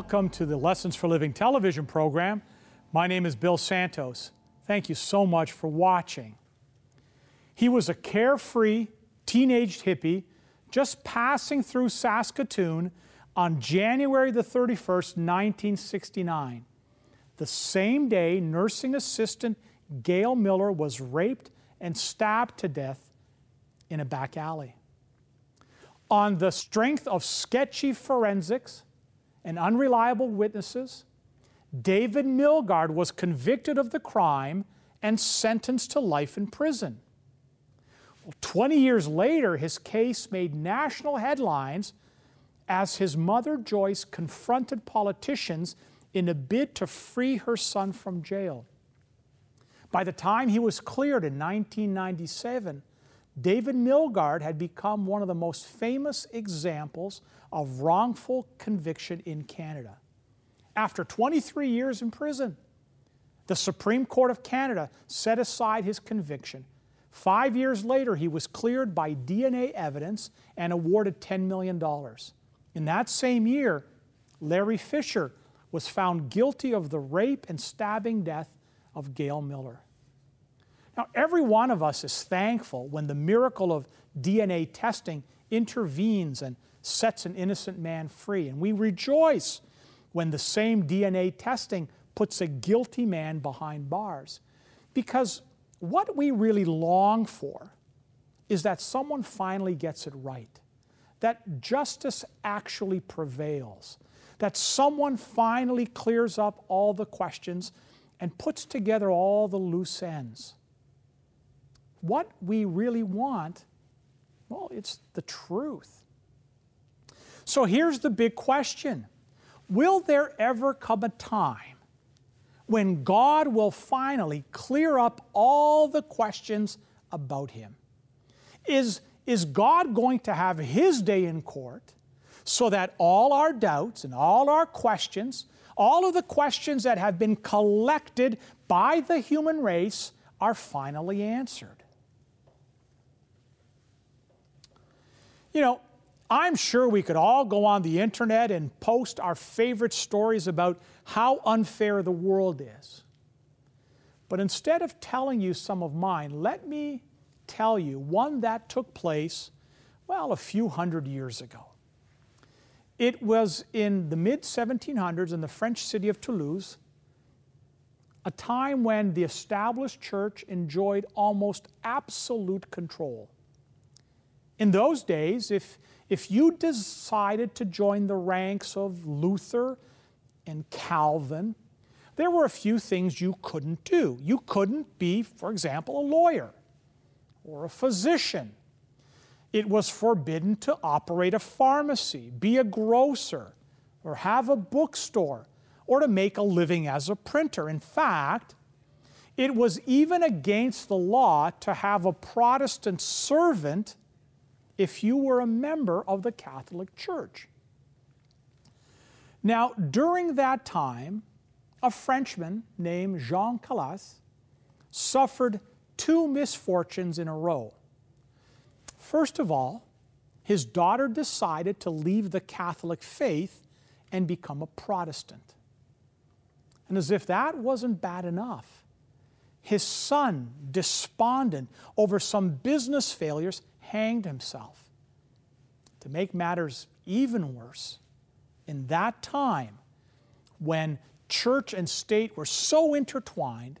Welcome to the Lessons for Living television program. My name is Bill Santos. Thank you so much for watching. He was a carefree teenage hippie just passing through Saskatoon on January the 31st, 1969. The same day, nursing assistant Gail Miller was raped and stabbed to death in a back alley. On the strength of sketchy forensics and unreliable witnesses, David Milgaard was convicted of the crime and sentenced to life in prison. Well, 20 years later, his case made national headlines as his mother Joyce confronted politicians in a bid to free her son from jail. By the time he was cleared in 1997, David Milgaard had become one of the most famous examples of wrongful conviction in Canada. After 23 years in prison, the Supreme Court of Canada set aside his conviction. Five years later, he was cleared by DNA evidence and awarded $10 million. In that same year, Larry Fisher was found guilty of the rape and stabbing death of Gail Miller. Now, every one of us is thankful when the miracle of DNA testing intervenes and sets an innocent man free. And we rejoice when the same DNA testing puts a guilty man behind bars. Because what we really long for is that someone finally gets it right, that justice actually prevails, that someone finally clears up all the questions and puts together all the loose ends. What we really want, well, it's the truth. So here's the big question Will there ever come a time when God will finally clear up all the questions about Him? Is, is God going to have His day in court so that all our doubts and all our questions, all of the questions that have been collected by the human race, are finally answered? You know, I'm sure we could all go on the internet and post our favorite stories about how unfair the world is. But instead of telling you some of mine, let me tell you one that took place, well, a few hundred years ago. It was in the mid 1700s in the French city of Toulouse, a time when the established church enjoyed almost absolute control. In those days, if if you decided to join the ranks of Luther and Calvin, there were a few things you couldn't do. You couldn't be, for example, a lawyer or a physician. It was forbidden to operate a pharmacy, be a grocer, or have a bookstore, or to make a living as a printer. In fact, it was even against the law to have a Protestant servant if you were a member of the Catholic Church. Now, during that time, a Frenchman named Jean Calas suffered two misfortunes in a row. First of all, his daughter decided to leave the Catholic faith and become a Protestant. And as if that wasn't bad enough, his son, despondent over some business failures, hanged himself. To make matters even worse, in that time when church and state were so intertwined,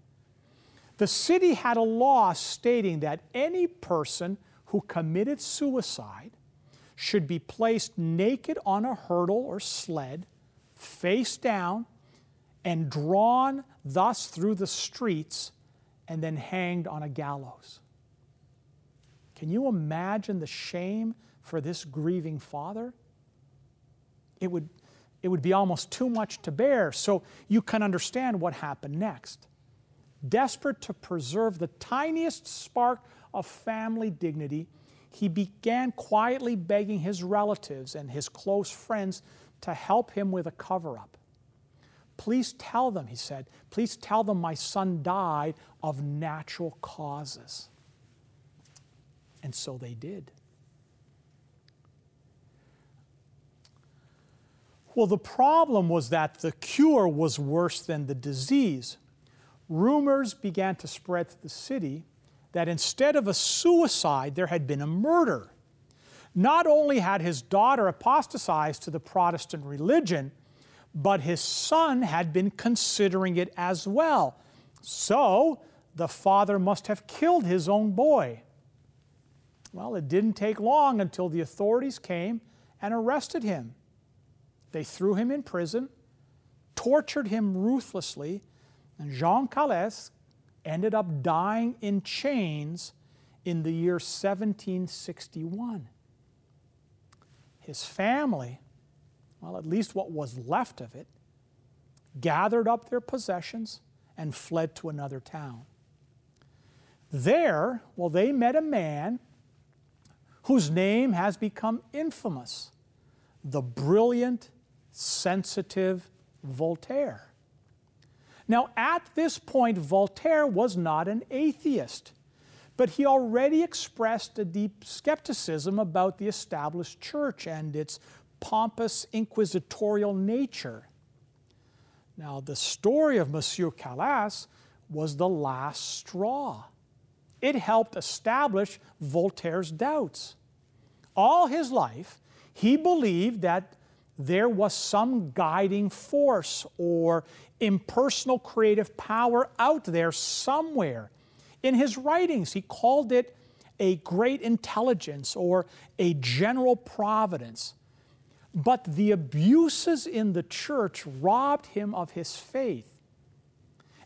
the city had a law stating that any person who committed suicide should be placed naked on a hurdle or sled, face down, and drawn thus through the streets and then hanged on a gallows. Can you imagine the shame for this grieving father? It would, it would be almost too much to bear. So you can understand what happened next. Desperate to preserve the tiniest spark of family dignity, he began quietly begging his relatives and his close friends to help him with a cover up. Please tell them, he said, please tell them my son died of natural causes. And so they did. Well, the problem was that the cure was worse than the disease. Rumors began to spread to the city that instead of a suicide, there had been a murder. Not only had his daughter apostatized to the Protestant religion, but his son had been considering it as well. So the father must have killed his own boy. Well, it didn't take long until the authorities came and arrested him. They threw him in prison, tortured him ruthlessly, and Jean Calas ended up dying in chains in the year 1761. His family, well, at least what was left of it, gathered up their possessions and fled to another town. There, well, they met a man whose name has become infamous the brilliant, sensitive Voltaire. Now, at this point, Voltaire was not an atheist, but he already expressed a deep skepticism about the established church and its pompous inquisitorial nature. Now, the story of Monsieur Calas was the last straw. It helped establish Voltaire's doubts. All his life, he believed that there was some guiding force or impersonal creative power out there somewhere. In his writings, he called it a great intelligence or a general providence. But the abuses in the church robbed him of his faith.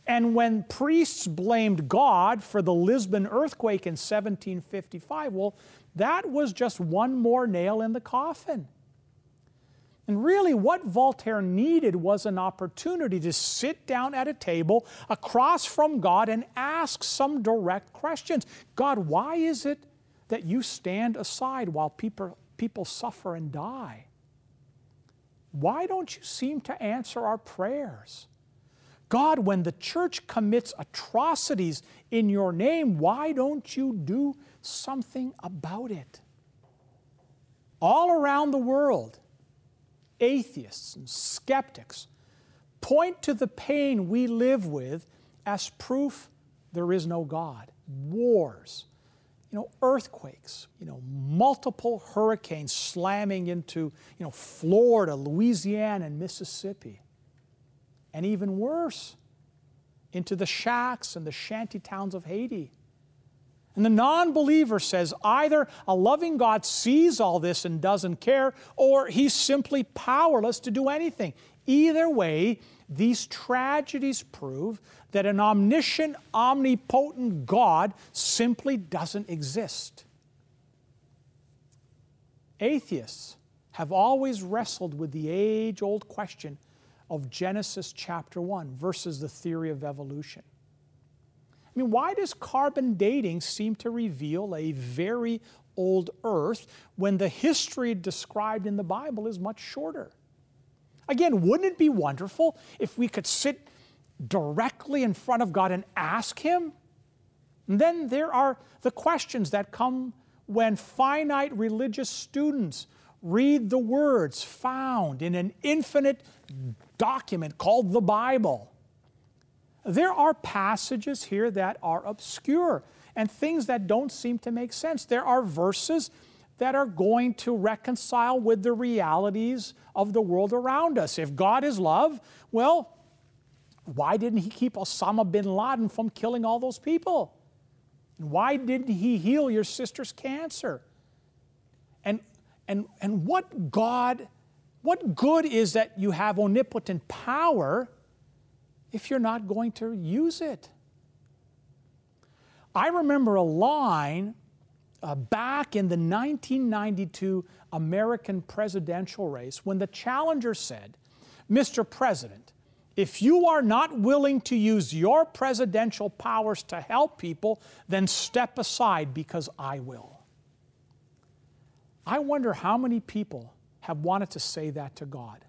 And when priests blamed God for the Lisbon earthquake in 1755, well, that was just one more nail in the coffin. And really, what Voltaire needed was an opportunity to sit down at a table across from God and ask some direct questions. God, why is it that you stand aside while people, people suffer and die? Why don't you seem to answer our prayers? God, when the church commits atrocities in your name, why don't you do something about it? All around the world, atheists and skeptics point to the pain we live with as proof there is no God. Wars, you know, earthquakes, you know, multiple hurricanes slamming into, you know, Florida, Louisiana, and Mississippi. And even worse, into the shacks and the shanty towns of Haiti. And the non believer says either a loving God sees all this and doesn't care, or he's simply powerless to do anything. Either way, these tragedies prove that an omniscient, omnipotent God simply doesn't exist. Atheists have always wrestled with the age old question of Genesis chapter 1 versus the theory of evolution. I mean, why does carbon dating seem to reveal a very old earth when the history described in the Bible is much shorter? Again, wouldn't it be wonderful if we could sit directly in front of God and ask Him? And then there are the questions that come when finite religious students read the words found in an infinite document called the Bible. There are passages here that are obscure and things that don't seem to make sense. There are verses that are going to reconcile with the realities of the world around us. If God is love, well, why didn't He keep Osama bin Laden from killing all those people? Why didn't He heal your sister's cancer? And, and, and what God, what good is that you have omnipotent power if you're not going to use it? I remember a line uh, back in the 1992 American presidential race when the challenger said, Mr. President, if you are not willing to use your presidential powers to help people, then step aside because I will. I wonder how many people have wanted to say that to God.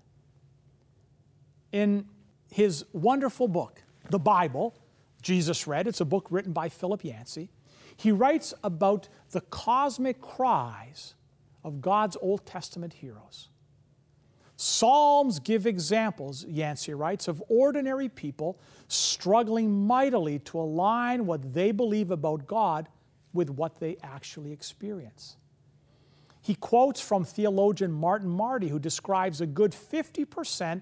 In his wonderful book, the Bible, Jesus read, it's a book written by Philip Yancey he writes about the cosmic cries of God's Old Testament heroes. Psalms give examples, Yancey writes, of ordinary people struggling mightily to align what they believe about God with what they actually experience. He quotes from theologian Martin Marty, who describes a good 50%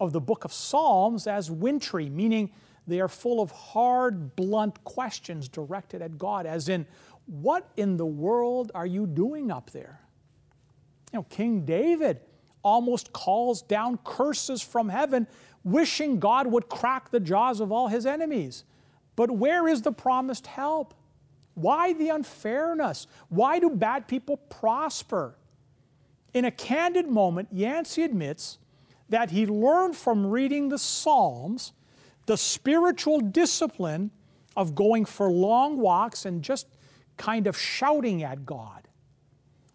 of the book of Psalms as wintry, meaning they are full of hard, blunt questions directed at God, as in, What in the world are you doing up there? You know, King David almost calls down curses from heaven, wishing God would crack the jaws of all his enemies. But where is the promised help? Why the unfairness? Why do bad people prosper? In a candid moment, Yancey admits that he learned from reading the Psalms the spiritual discipline of going for long walks and just kind of shouting at God.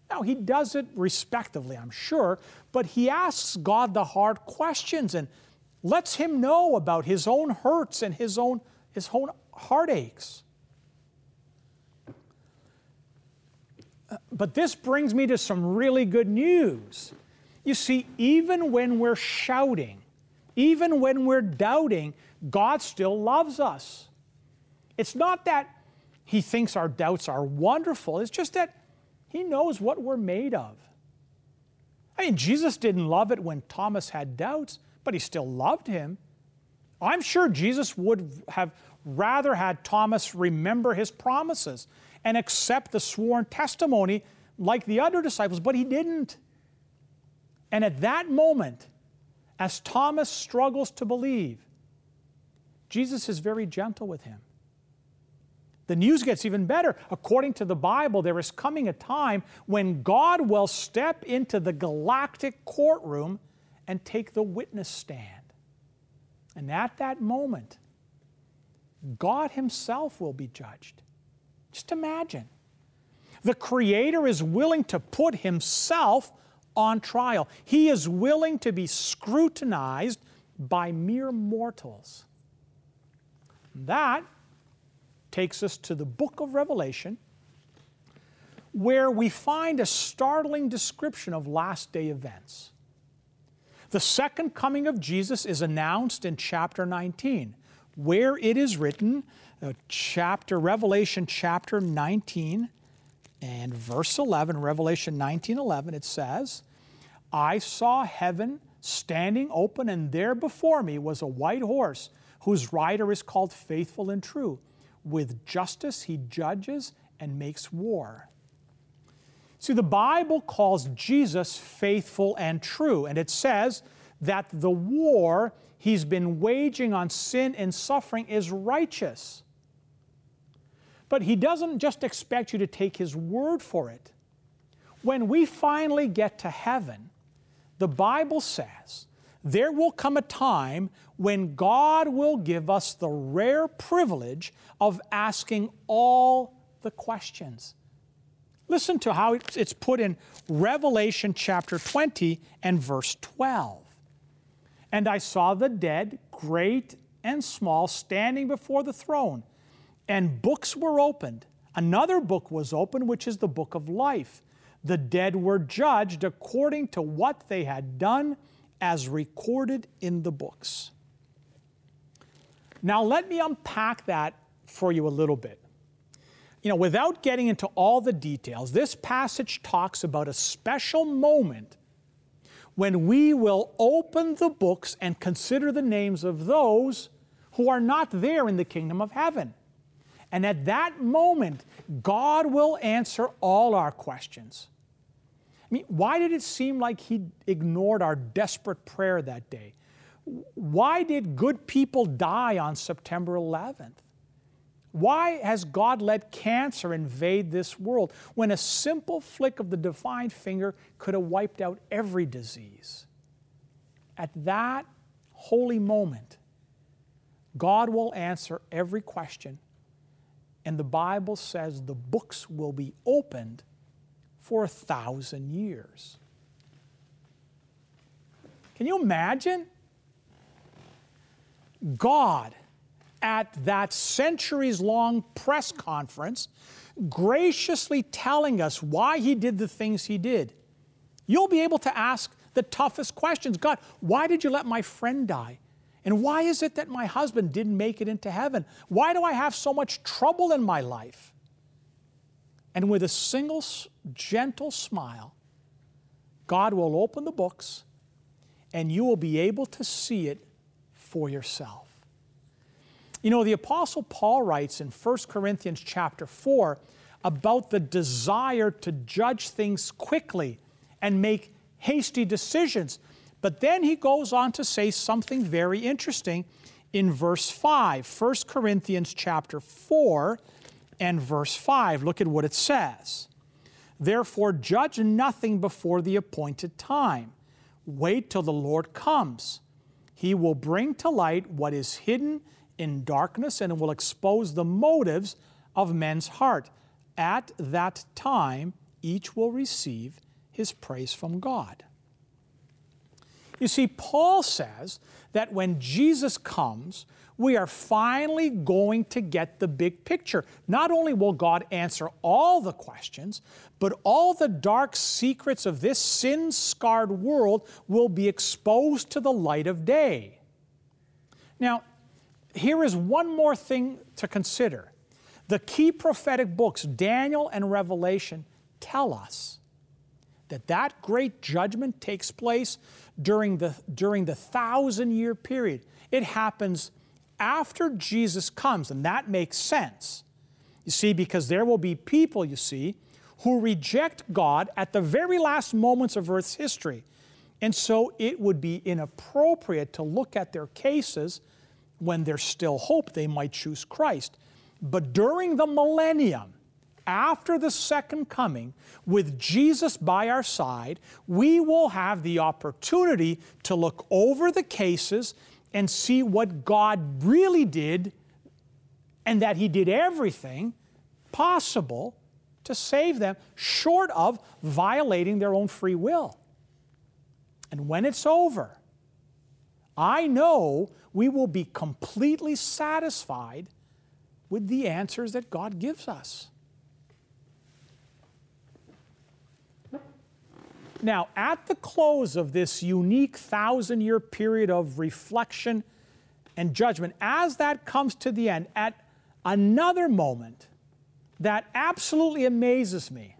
Now, he does it respectively, I'm sure, but he asks God the hard questions and lets him know about his own hurts and his own, his own heartaches. Uh, but this brings me to some really good news. You see, even when we're shouting, even when we're doubting, God still loves us. It's not that He thinks our doubts are wonderful, it's just that He knows what we're made of. I mean, Jesus didn't love it when Thomas had doubts, but He still loved him. I'm sure Jesus would have rather had Thomas remember His promises and accept the sworn testimony like the other disciples, but He didn't. And at that moment, as Thomas struggles to believe, Jesus is very gentle with him. The news gets even better. According to the Bible, there is coming a time when God will step into the galactic courtroom and take the witness stand. And at that moment, God Himself will be judged. Just imagine. The Creator is willing to put Himself on trial, He is willing to be scrutinized by mere mortals. That takes us to the book of Revelation, where we find a startling description of last day events. The second coming of Jesus is announced in chapter 19, where it is written, uh, chapter Revelation chapter 19 and verse 11, Revelation 19 11, it says, I saw heaven standing open, and there before me was a white horse whose rider is called faithful and true. With justice he judges and makes war. See, the Bible calls Jesus faithful and true, and it says that the war he's been waging on sin and suffering is righteous. But he doesn't just expect you to take his word for it. When we finally get to heaven, the Bible says there will come a time when God will give us the rare privilege of asking all the questions. Listen to how it's put in Revelation chapter 20 and verse 12. And I saw the dead, great and small, standing before the throne, and books were opened. Another book was opened, which is the book of life. The dead were judged according to what they had done as recorded in the books. Now, let me unpack that for you a little bit. You know, without getting into all the details, this passage talks about a special moment when we will open the books and consider the names of those who are not there in the kingdom of heaven. And at that moment, God will answer all our questions I mean, why did it seem like he ignored our desperate prayer that day? Why did good people die on September 11th? Why has God let cancer invade this world when a simple flick of the divine finger could have wiped out every disease? At that holy moment, God will answer every question, and the Bible says the books will be opened for a thousand years. Can you imagine? God, at that centuries long press conference, graciously telling us why he did the things he did. You'll be able to ask the toughest questions. God, why did you let my friend die? And why is it that my husband didn't make it into heaven? Why do I have so much trouble in my life? And with a single gentle smile, God will open the books and you will be able to see it for yourself. You know, the apostle Paul writes in 1 Corinthians chapter 4 about the desire to judge things quickly and make hasty decisions. But then he goes on to say something very interesting in verse 5, 1 Corinthians chapter 4 and verse 5. Look at what it says. Therefore, judge nothing before the appointed time. Wait till the Lord comes. He will bring to light what is hidden in darkness and will expose the motives of men's heart. At that time, each will receive his praise from God. You see, Paul says that when Jesus comes, we are finally going to get the big picture. Not only will God answer all the questions, but all the dark secrets of this sin scarred world will be exposed to the light of day. Now, here is one more thing to consider. The key prophetic books, Daniel and Revelation, tell us that that great judgment takes place during the, during the thousand year period. It happens after Jesus comes, and that makes sense. You see, because there will be people, you see, who reject God at the very last moments of Earth's history. And so it would be inappropriate to look at their cases when there's still hope they might choose Christ. But during the millennium, after the second coming, with Jesus by our side, we will have the opportunity to look over the cases and see what God really did and that He did everything possible to save them, short of violating their own free will. And when it's over, I know we will be completely satisfied with the answers that God gives us. Now, at the close of this unique thousand year period of reflection and judgment, as that comes to the end, at another moment that absolutely amazes me,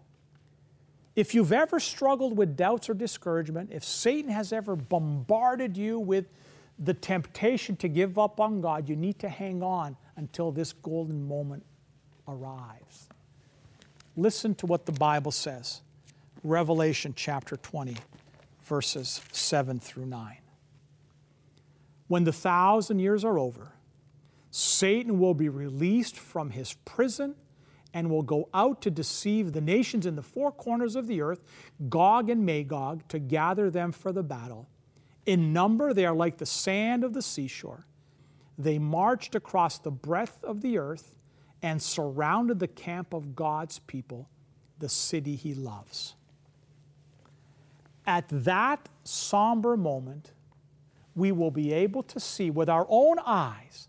if you've ever struggled with doubts or discouragement, if Satan has ever bombarded you with the temptation to give up on God, you need to hang on until this golden moment arrives. Listen to what the Bible says. Revelation chapter 20, verses 7 through 9. When the thousand years are over, Satan will be released from his prison and will go out to deceive the nations in the four corners of the earth, Gog and Magog, to gather them for the battle. In number, they are like the sand of the seashore. They marched across the breadth of the earth and surrounded the camp of God's people, the city he loves. At that somber moment, we will be able to see with our own eyes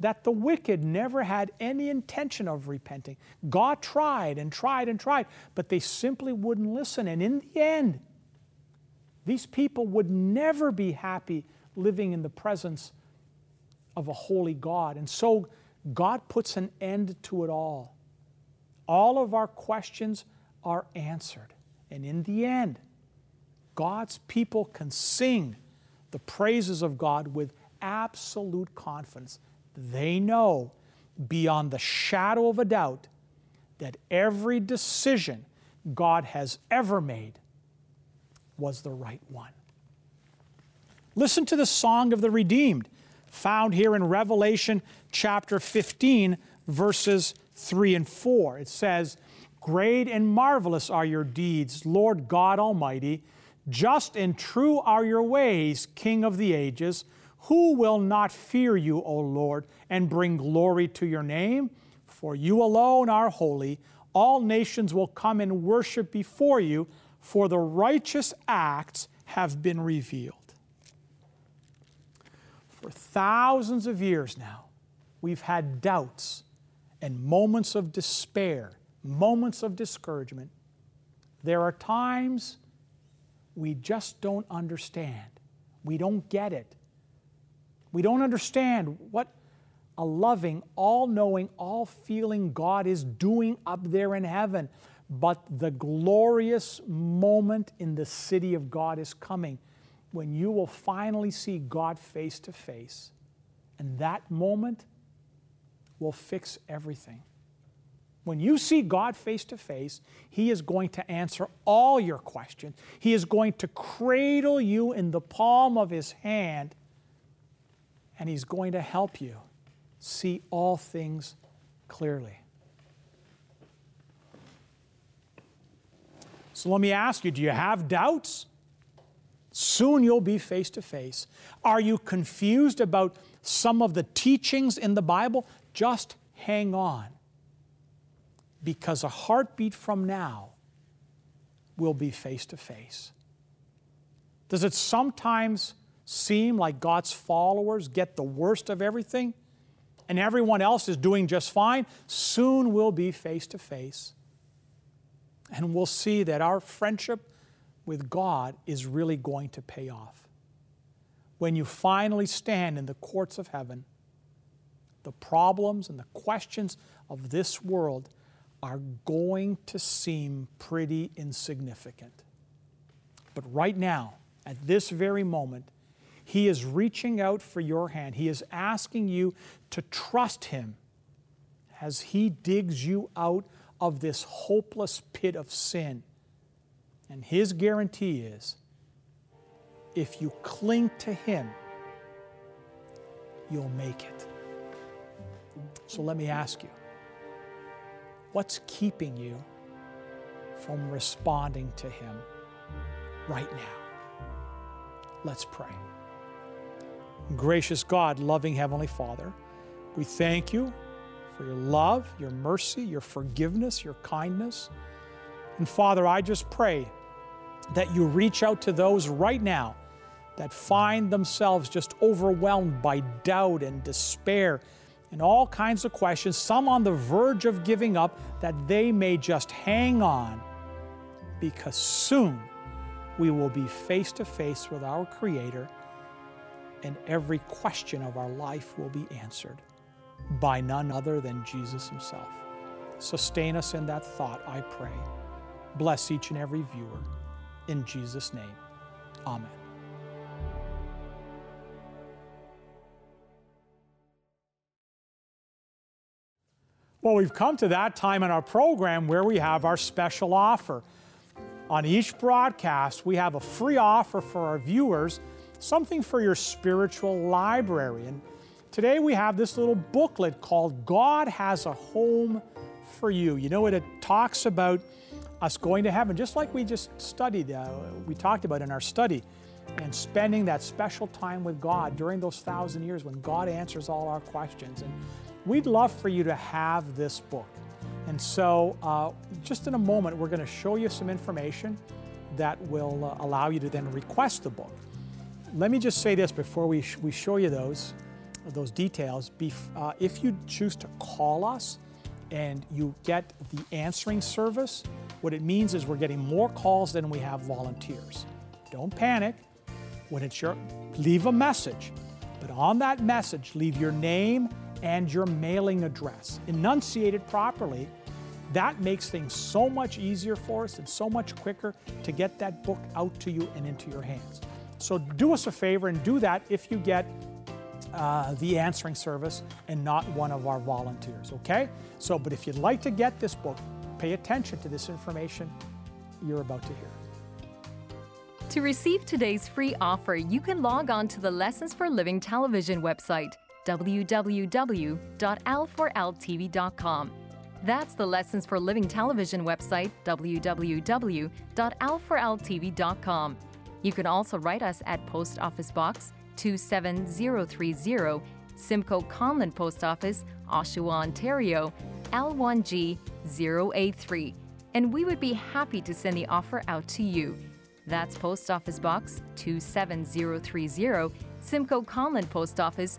that the wicked never had any intention of repenting. God tried and tried and tried, but they simply wouldn't listen. And in the end, these people would never be happy living in the presence of a holy God. And so God puts an end to it all. All of our questions are answered. And in the end, God's people can sing the praises of God with absolute confidence. They know beyond the shadow of a doubt that every decision God has ever made was the right one. Listen to the song of the redeemed, found here in Revelation chapter 15, verses 3 and 4. It says, Great and marvelous are your deeds, Lord God Almighty. Just and true are your ways, King of the ages. Who will not fear you, O Lord, and bring glory to your name? For you alone are holy. All nations will come and worship before you, for the righteous acts have been revealed. For thousands of years now, we've had doubts and moments of despair, moments of discouragement. There are times we just don't understand. We don't get it. We don't understand what a loving, all knowing, all feeling God is doing up there in heaven. But the glorious moment in the city of God is coming when you will finally see God face to face. And that moment will fix everything. When you see God face to face, He is going to answer all your questions. He is going to cradle you in the palm of His hand, and He's going to help you see all things clearly. So let me ask you do you have doubts? Soon you'll be face to face. Are you confused about some of the teachings in the Bible? Just hang on. Because a heartbeat from now will be face to face. Does it sometimes seem like God's followers get the worst of everything and everyone else is doing just fine? Soon we'll be face to face. And we'll see that our friendship with God is really going to pay off. When you finally stand in the courts of heaven, the problems and the questions of this world are going to seem pretty insignificant. But right now, at this very moment, He is reaching out for your hand. He is asking you to trust Him as He digs you out of this hopeless pit of sin and his guarantee is if you cling to him, you'll make it. So let me ask you what's keeping you from responding to him right now? Let's pray. Gracious God, loving Heavenly Father, we thank you for your love, your mercy, your forgiveness, your kindness. And Father, I just pray that you reach out to those right now that find themselves just overwhelmed by doubt and despair and all kinds of questions, some on the verge of giving up, that they may just hang on because soon we will be face to face with our Creator and every question of our life will be answered by none other than Jesus Himself. Sustain us in that thought, I pray. Bless each and every viewer. In Jesus' name, Amen. Well, we've come to that time in our program where we have our special offer. On each broadcast, we have a free offer for our viewers, something for your spiritual library. And today we have this little booklet called God Has a Home for You. You know what it talks about? us going to heaven, just like we just studied, uh, we talked about in our study, and spending that special time with God during those thousand years when God answers all our questions. And we'd love for you to have this book. And so, uh, just in a moment, we're going to show you some information that will uh, allow you to then request the book. Let me just say this before we, sh- we show you those, those details. Bef- uh, if you choose to call us and you get the answering service, what it means is we're getting more calls than we have volunteers. Don't panic. When it's your, leave a message. But on that message, leave your name and your mailing address. Enunciate it properly. That makes things so much easier for us and so much quicker to get that book out to you and into your hands. So do us a favor and do that if you get uh, the answering service and not one of our volunteers, okay? So, but if you'd like to get this book, pay attention to this information you're about to hear. To receive today's free offer, you can log on to the Lessons for Living television website, www.l4ltv.com. That's the Lessons for Living television website, www.l4ltv.com. You can also write us at Post Office Box 27030, Simcoe Conlin Post Office, Oshawa, Ontario, L1G 0A3, and we would be happy to send the offer out to you. That's Post Office Box 27030, Simcoe Conlin Post Office,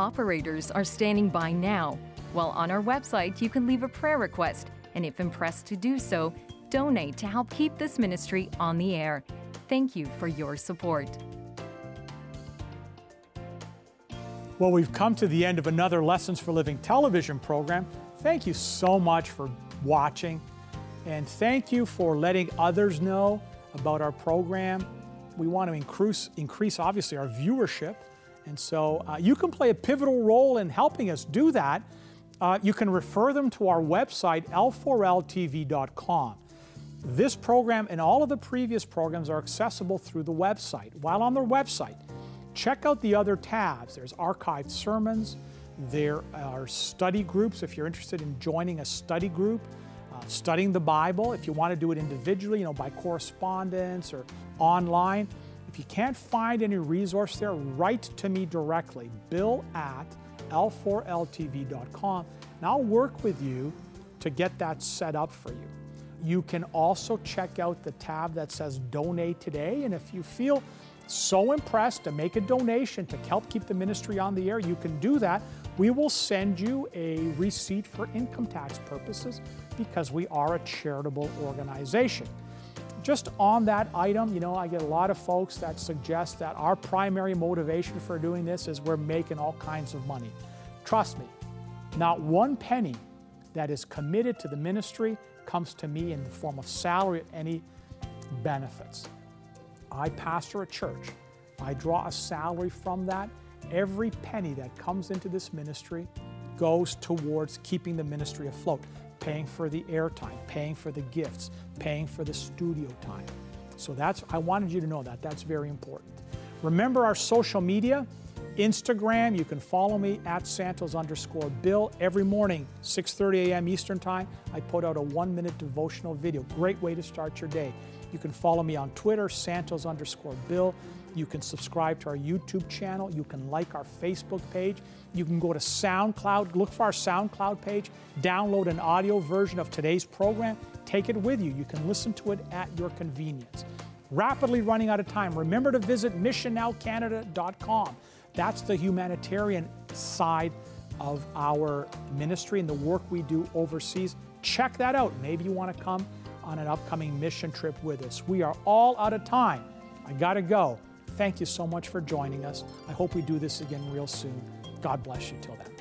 Operators are standing by now. While on our website, you can leave a prayer request, and if impressed to do so, donate to help keep this ministry on the air. Thank you for your support. Well, we've come to the end of another Lessons for Living television program. Thank you so much for watching, and thank you for letting others know about our program. We want to increase, increase obviously, our viewership, and so uh, you can play a pivotal role in helping us do that. Uh, you can refer them to our website, l4ltv.com. This program and all of the previous programs are accessible through the website. While on the website, check out the other tabs. There's archived sermons, there are study groups if you're interested in joining a study group, uh, studying the Bible. If you want to do it individually, you know, by correspondence or online. If you can't find any resource there, write to me directly, bill at l4ltv.com, and I'll work with you to get that set up for you. You can also check out the tab that says Donate Today. And if you feel so impressed to make a donation to help keep the ministry on the air, you can do that. We will send you a receipt for income tax purposes because we are a charitable organization. Just on that item, you know, I get a lot of folks that suggest that our primary motivation for doing this is we're making all kinds of money. Trust me, not one penny that is committed to the ministry comes to me in the form of salary or any benefits. I pastor a church. I draw a salary from that. Every penny that comes into this ministry goes towards keeping the ministry afloat, paying for the airtime, paying for the gifts, paying for the studio time. So that's I wanted you to know that. That's very important. Remember our social media. Instagram, you can follow me at Santos underscore Bill. Every morning, 6.30 a.m. Eastern Time, I put out a one-minute devotional video. Great way to start your day. You can follow me on Twitter, Santos underscore Bill. You can subscribe to our YouTube channel. You can like our Facebook page. You can go to SoundCloud, look for our SoundCloud page, download an audio version of today's program, take it with you. You can listen to it at your convenience. Rapidly running out of time. Remember to visit missionnowcanada.com. That's the humanitarian side of our ministry and the work we do overseas. Check that out. Maybe you want to come on an upcoming mission trip with us. We are all out of time. I got to go. Thank you so much for joining us. I hope we do this again real soon. God bless you till then.